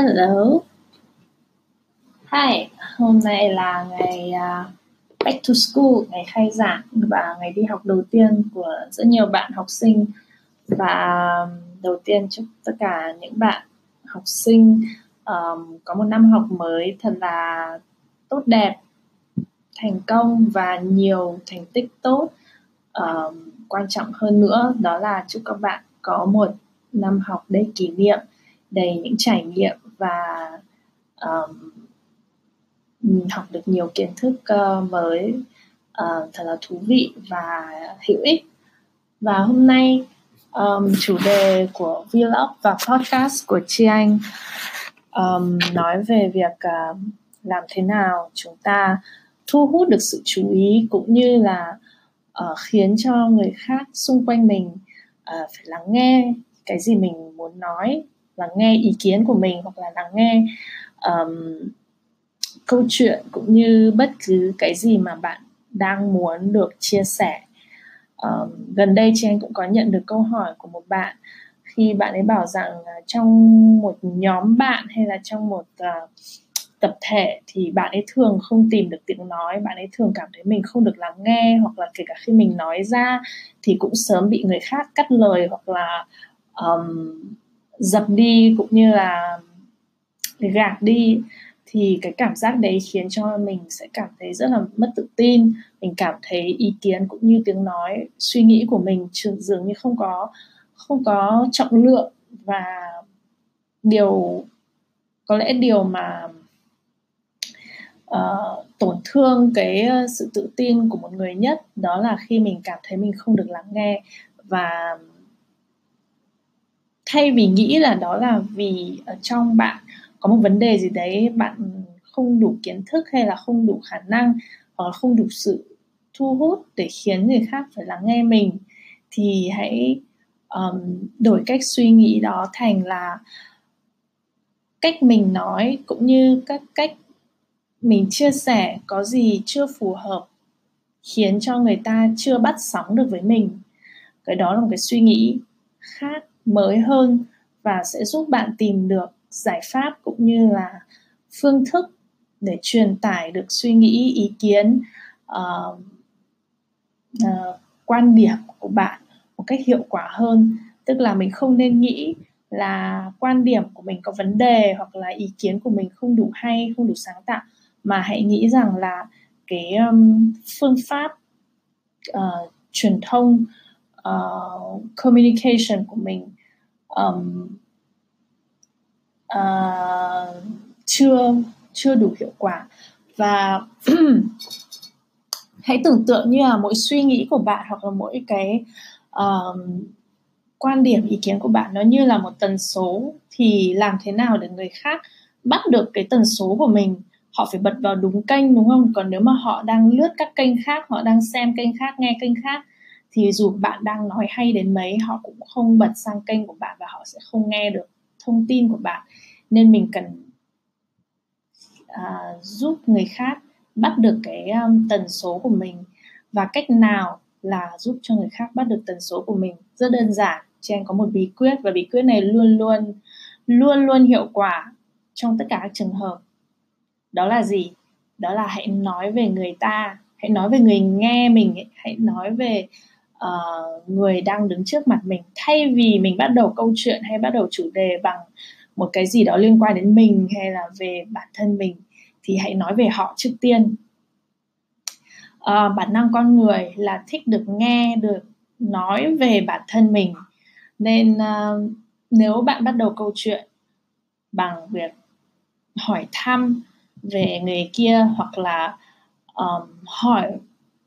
Hello. Hi, hôm nay là ngày uh, back to school, ngày khai giảng và ngày đi học đầu tiên của rất nhiều bạn học sinh và um, đầu tiên chúc tất cả những bạn học sinh um, có một năm học mới thật là tốt đẹp, thành công và nhiều thành tích tốt. Um, quan trọng hơn nữa đó là chúc các bạn có một năm học đầy kỷ niệm đầy những trải nghiệm và um, học được nhiều kiến thức uh, mới uh, thật là thú vị và hữu ích. Và hôm nay um, chủ đề của vlog và podcast của chị anh um, nói về việc uh, làm thế nào chúng ta thu hút được sự chú ý cũng như là uh, khiến cho người khác xung quanh mình uh, phải lắng nghe cái gì mình muốn nói lắng nghe ý kiến của mình hoặc là lắng nghe um, câu chuyện cũng như bất cứ cái gì mà bạn đang muốn được chia sẻ. Um, gần đây chị anh cũng có nhận được câu hỏi của một bạn khi bạn ấy bảo rằng uh, trong một nhóm bạn hay là trong một uh, tập thể thì bạn ấy thường không tìm được tiếng nói bạn ấy thường cảm thấy mình không được lắng nghe hoặc là kể cả khi mình nói ra thì cũng sớm bị người khác cắt lời hoặc là um, dập đi cũng như là gạt đi thì cái cảm giác đấy khiến cho mình sẽ cảm thấy rất là mất tự tin. Mình cảm thấy ý kiến cũng như tiếng nói suy nghĩ của mình dường như không có không có trọng lượng. Và điều có lẽ điều mà uh, tổn thương cái sự tự tin của một người nhất đó là khi mình cảm thấy mình không được lắng nghe. Và thay vì nghĩ là đó là vì ở trong bạn có một vấn đề gì đấy bạn không đủ kiến thức hay là không đủ khả năng hoặc là không đủ sự thu hút để khiến người khác phải lắng nghe mình thì hãy um, đổi cách suy nghĩ đó thành là cách mình nói cũng như các cách mình chia sẻ có gì chưa phù hợp khiến cho người ta chưa bắt sóng được với mình. Cái đó là một cái suy nghĩ khác mới hơn và sẽ giúp bạn tìm được giải pháp cũng như là phương thức để truyền tải được suy nghĩ ý kiến uh, uh, quan điểm của bạn một cách hiệu quả hơn. Tức là mình không nên nghĩ là quan điểm của mình có vấn đề hoặc là ý kiến của mình không đủ hay không đủ sáng tạo mà hãy nghĩ rằng là cái um, phương pháp uh, truyền thông uh, communication của mình um, uh, chưa chưa đủ hiệu quả. Và hãy tưởng tượng như là mỗi suy nghĩ của bạn hoặc là mỗi cái um, quan điểm ý kiến của bạn nó như là một tần số thì làm thế nào để người khác bắt được cái tần số của mình? Họ phải bật vào đúng kênh đúng không? Còn nếu mà họ đang lướt các kênh khác họ đang xem kênh khác nghe kênh khác thì dù bạn đang nói hay đến mấy họ cũng không bật sang kênh của bạn và họ sẽ không nghe được thông tin của bạn. Nên mình cần uh, giúp người khác bắt được cái um, tần số của mình. Và cách nào là giúp cho người khác bắt được tần số của mình? Rất đơn giản chị em có một bí quyết và bí quyết này luôn luôn luôn luôn hiệu quả trong tất cả các trường hợp. Đó là gì? Đó là hãy nói về người ta hãy nói về người nghe mình hãy nói về uh, người đang đứng trước mặt mình thay vì mình bắt đầu câu chuyện hay bắt đầu chủ đề bằng một cái gì đó liên quan đến mình hay là về bản thân mình thì hãy nói về họ trước tiên. Uh, bản năng con người là thích được nghe được nói về bản thân mình. Nên uh, nếu bạn bắt đầu câu chuyện bằng việc hỏi thăm về người kia hoặc là um, hỏi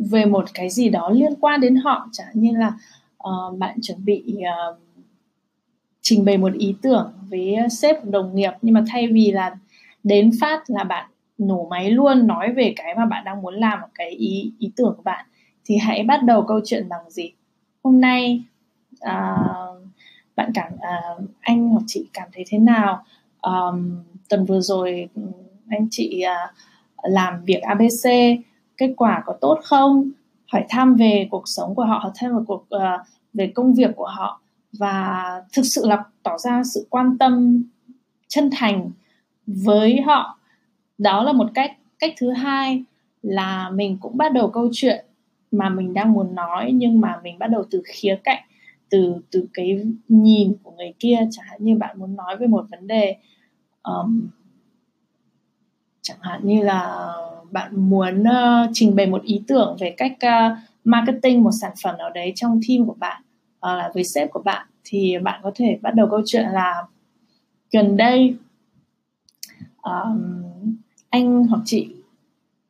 về một cái gì đó liên quan đến họ chẳng như là uh, bạn chuẩn bị uh, trình bày một ý tưởng với sếp đồng nghiệp nhưng mà thay vì là đến phát là bạn nổ máy luôn nói về cái mà bạn đang muốn làm cái ý ý tưởng của bạn thì hãy bắt đầu câu chuyện bằng gì? Hôm nay uh, bạn cảm uh, anh hoặc chị cảm thấy thế nào? Um, tuần vừa rồi anh chị uh, làm việc abc kết quả có tốt không hỏi thăm về cuộc sống của họ hỏi thăm về cuộc uh, về công việc của họ và thực sự là tỏ ra sự quan tâm chân thành với họ. Đó là một cách cách thứ hai là mình cũng bắt đầu câu chuyện mà mình đang muốn nói nhưng mà mình bắt đầu từ khía cạnh từ từ cái nhìn của người kia. Chẳng hạn như bạn muốn nói về một vấn đề um, chẳng hạn như là bạn muốn uh, trình bày một ý tưởng về cách uh, marketing một sản phẩm nào đấy trong team của bạn hoặc là với sếp của bạn thì bạn có thể bắt đầu câu chuyện là gần đây um, anh hoặc chị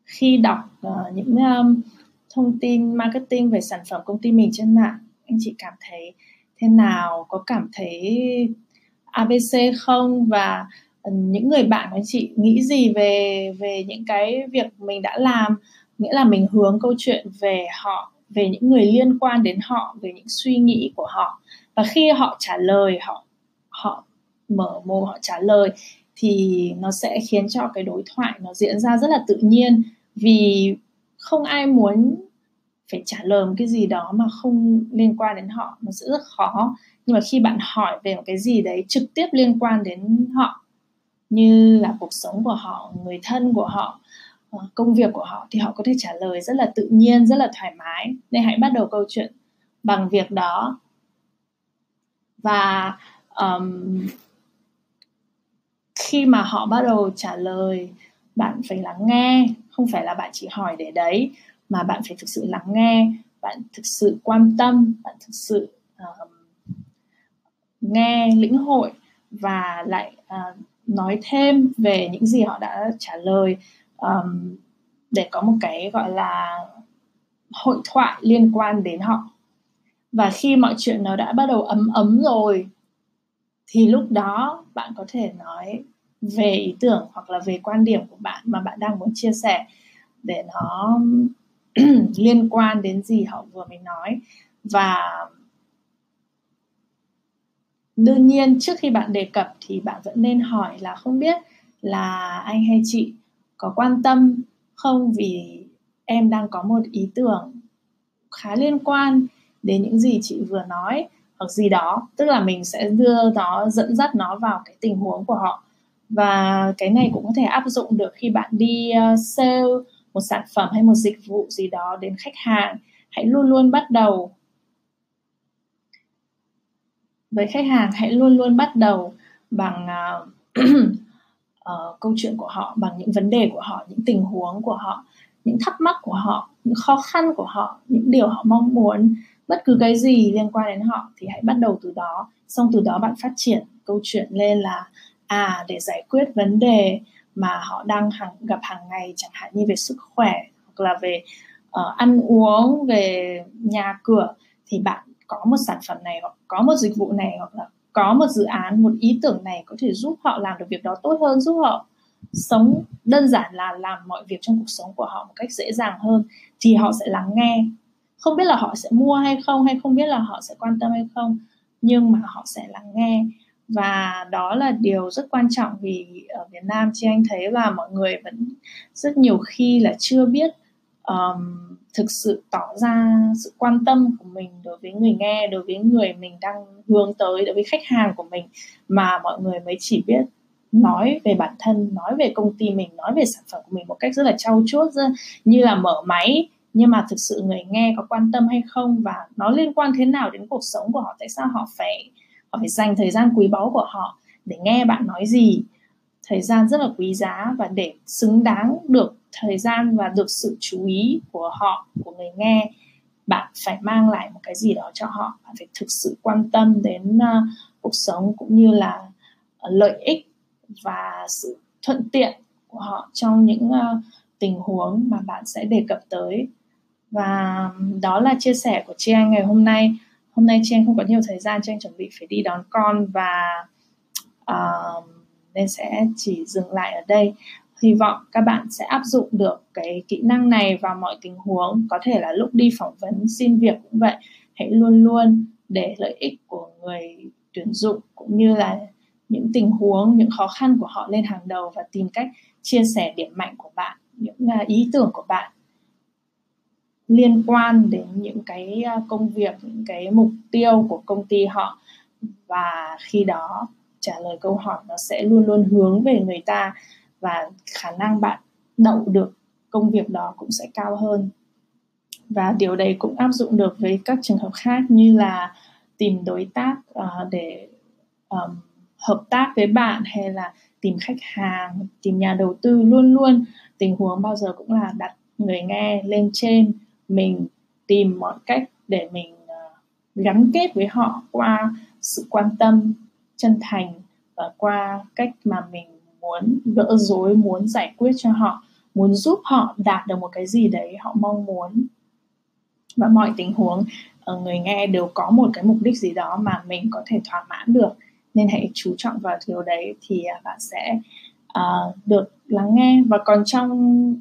khi đọc uh, những um, thông tin marketing về sản phẩm công ty mình trên mạng anh chị cảm thấy thế nào? Có cảm thấy abc không? Và những người bạn của anh chị nghĩ gì về về những cái việc mình đã làm? Nghĩa là mình hướng câu chuyện về họ, về những người liên quan đến họ, về những suy nghĩ của họ. Và khi họ trả lời, họ họ mở mồm họ trả lời, thì nó sẽ khiến cho cái đối thoại nó diễn ra rất là tự nhiên. Vì không ai muốn phải trả lời một cái gì đó mà không liên quan đến họ, nó sẽ rất khó. Nhưng mà khi bạn hỏi về một cái gì đấy trực tiếp liên quan đến họ như là cuộc sống của họ người thân của họ ờ, công việc của họ thì họ có thể trả lời rất là tự nhiên rất là thoải mái. Nên hãy bắt đầu câu chuyện bằng việc đó. Và um, khi mà họ bắt đầu trả lời bạn phải lắng nghe không phải là bạn chỉ hỏi để đấy mà bạn phải thực sự lắng nghe bạn thực sự quan tâm bạn thực sự um, nghe lĩnh hội và lại uh, nói thêm về những gì họ đã trả lời um, để có một cái gọi là hội thoại liên quan đến họ. Và khi mọi chuyện nó đã bắt đầu ấm ấm rồi thì lúc đó bạn có thể nói về ý tưởng hoặc là về quan điểm của bạn mà bạn đang muốn chia sẻ để nó liên quan đến gì họ vừa mới nói. Và đương nhiên, trước khi bạn đề cập thì bạn vẫn nên hỏi là không biết là anh hay chị có quan tâm không? Vì em đang có một ý tưởng khá liên quan đến những gì chị vừa nói hoặc gì đó. Tức là mình sẽ đưa nó, dẫn dắt nó vào cái tình huống của họ. Và cái này cũng có thể áp dụng được khi bạn đi ờ, sale một sản phẩm hay một dịch vụ gì đó đến khách hàng. Hãy luôn luôn bắt đầu với khách hàng hãy luôn luôn bắt đầu bằng uh, uh, câu chuyện của họ bằng những vấn đề của họ những tình huống của họ những thắc mắc của họ những khó khăn của họ những điều họ mong muốn. Bất cứ cái gì liên quan đến họ thì hãy bắt đầu từ đó. Xong từ đó bạn phát triển câu chuyện lên là à để giải quyết vấn đề mà họ đang hàng, gặp hàng ngày chẳng hạn như về sức khỏe hoặc là về uh, ăn uống về nhà cửa thì bạn có một sản phẩm này hoặc có một dịch vụ này hoặc là có một dự án một ý tưởng này có thể giúp họ làm được việc đó tốt hơn giúp họ sống đơn giản là làm mọi việc trong cuộc sống của họ một cách dễ dàng hơn thì họ sẽ lắng nghe. Không biết là họ sẽ mua hay không hay không biết là họ sẽ quan tâm hay không nhưng mà họ sẽ lắng nghe. Và đó là điều rất quan trọng vì ở Việt Nam chị anh thấy là mọi người vẫn rất nhiều khi là chưa biết um, thực sự tỏ ra sự quan tâm của mình đối với người nghe, đối với người mình đang hướng tới, đối với khách hàng của mình, mà mọi người mới chỉ biết nói về bản thân, nói về công ty mình, nói về sản phẩm của mình một cách rất là trau chuốt như là mở máy. Nhưng mà thực sự người nghe có quan tâm hay không và nó liên quan thế nào đến cuộc sống của họ, tại sao họ phải họ phải dành thời gian quý báu của họ để nghe bạn nói gì? Thời gian rất là quý giá và để xứng đáng được thời gian và được sự chú ý của họ của người nghe bạn phải mang lại một cái gì đó cho họ. Bạn phải thực sự quan tâm đến uh, cuộc sống cũng như là uh, lợi ích và sự thuận tiện của họ trong những uh, tình huống mà bạn sẽ đề cập tới. Và đó là chia sẻ của chị anh ngày hôm nay. Hôm nay chị anh không có nhiều thời gian cho anh chuẩn bị phải đi đón con và uh, nên sẽ chỉ dừng lại ở đây hy vọng các bạn sẽ áp dụng được cái kỹ năng này vào mọi tình huống. Có thể là lúc đi phỏng vấn, xin việc cũng vậy. Hãy luôn luôn để lợi ích của người tuyển dụng cũng như là những tình huống, những khó khăn của họ lên hàng đầu và tìm cách chia sẻ điểm mạnh của bạn, những à, ý tưởng của bạn liên quan đến những cái à, công việc, những cái mục tiêu của công ty họ. Và khi đó trả lời câu hỏi nó sẽ luôn luôn hướng về người ta và khả năng bạn đậu được công việc đó cũng sẽ cao hơn. Và điều đấy cũng áp dụng được với các trường hợp khác như là tìm đối tác uh, để um, hợp tác với bạn hay là tìm khách hàng tìm nhà đầu tư luôn luôn. Tình huống bao giờ cũng là đặt người nghe lên trên mình tìm mọi cách để mình uh, gắn kết với họ qua sự quan tâm chân thành và qua cách mà mình muốn gỡ rối muốn giải quyết cho họ muốn giúp họ đạt được một cái gì đấy họ mong muốn. Và mọi tình huống ờ, người nghe đều có một cái mục đích gì đó mà mình có thể thỏa mãn được. Nên hãy chú trọng vào điều đấy thì à, bạn sẽ uh, được lắng nghe. Và còn trong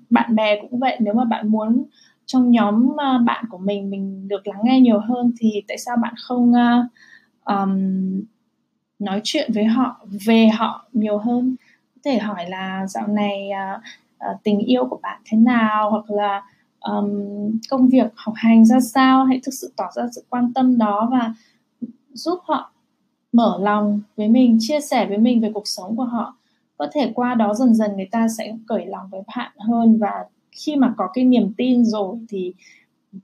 bạn bè cũng vậy nếu mà bạn muốn trong nhóm uh, bạn của mình mình được lắng nghe nhiều hơn thì tại sao bạn không uh, um, nói chuyện với họ về họ nhiều hơn? Có thể hỏi là dạo này uh, uh, tình yêu của bạn thế nào? Hoặc là um, công việc học hành ra sao? Hãy thực sự tỏ ra sự quan tâm đó và giúp họ mở lòng với mình chia sẻ với mình về cuộc sống của họ. Có thể qua đó dần dần người ta sẽ cởi lòng với bạn hơn và khi mà có cái niềm tin rồi thì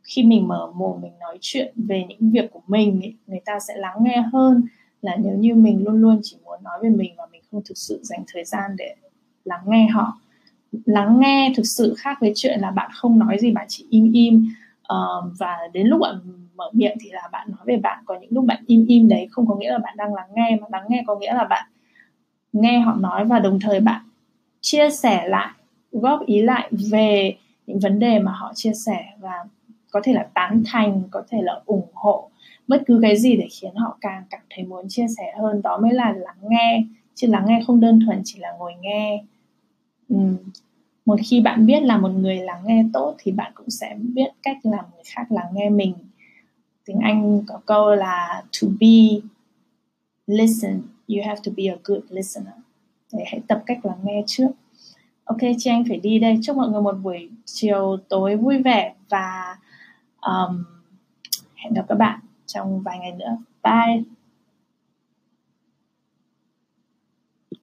khi mình mở mồm mình nói chuyện về những việc của mình người ta sẽ lắng nghe hơn là nếu như mình luôn luôn chỉ muốn nói về mình và mình không thực sự dành thời gian để lắng nghe họ. Lắng nghe thực sự khác với chuyện là bạn không nói gì bạn chỉ im im. Uh, và đến lúc bạn mở miệng thì là bạn nói về bạn còn những lúc bạn im im đấy không có nghĩa là bạn đang lắng nghe mà lắng nghe có nghĩa là bạn nghe họ nói và đồng thời bạn chia sẻ lại góp ý lại về những vấn đề mà họ chia sẻ và có thể là tán thành có thể là ủng hộ. Bất cứ cái gì để khiến họ càng cảm thấy muốn chia sẻ hơn đó mới là lắng nghe chứ lắng nghe không đơn thuần chỉ là ngồi nghe. Ừ. một khi bạn biết là một người lắng nghe tốt thì bạn cũng sẽ biết cách làm người khác lắng nghe mình. Tiếng anh có câu là to be listen you have to be a good listener. Để hãy tập cách lắng nghe trước. Ok chị anh phải đi đây. Chúc mọi người một buổi chiều tối vui vẻ và um, hẹn gặp các bạn trong vài ngày nữa. Bye.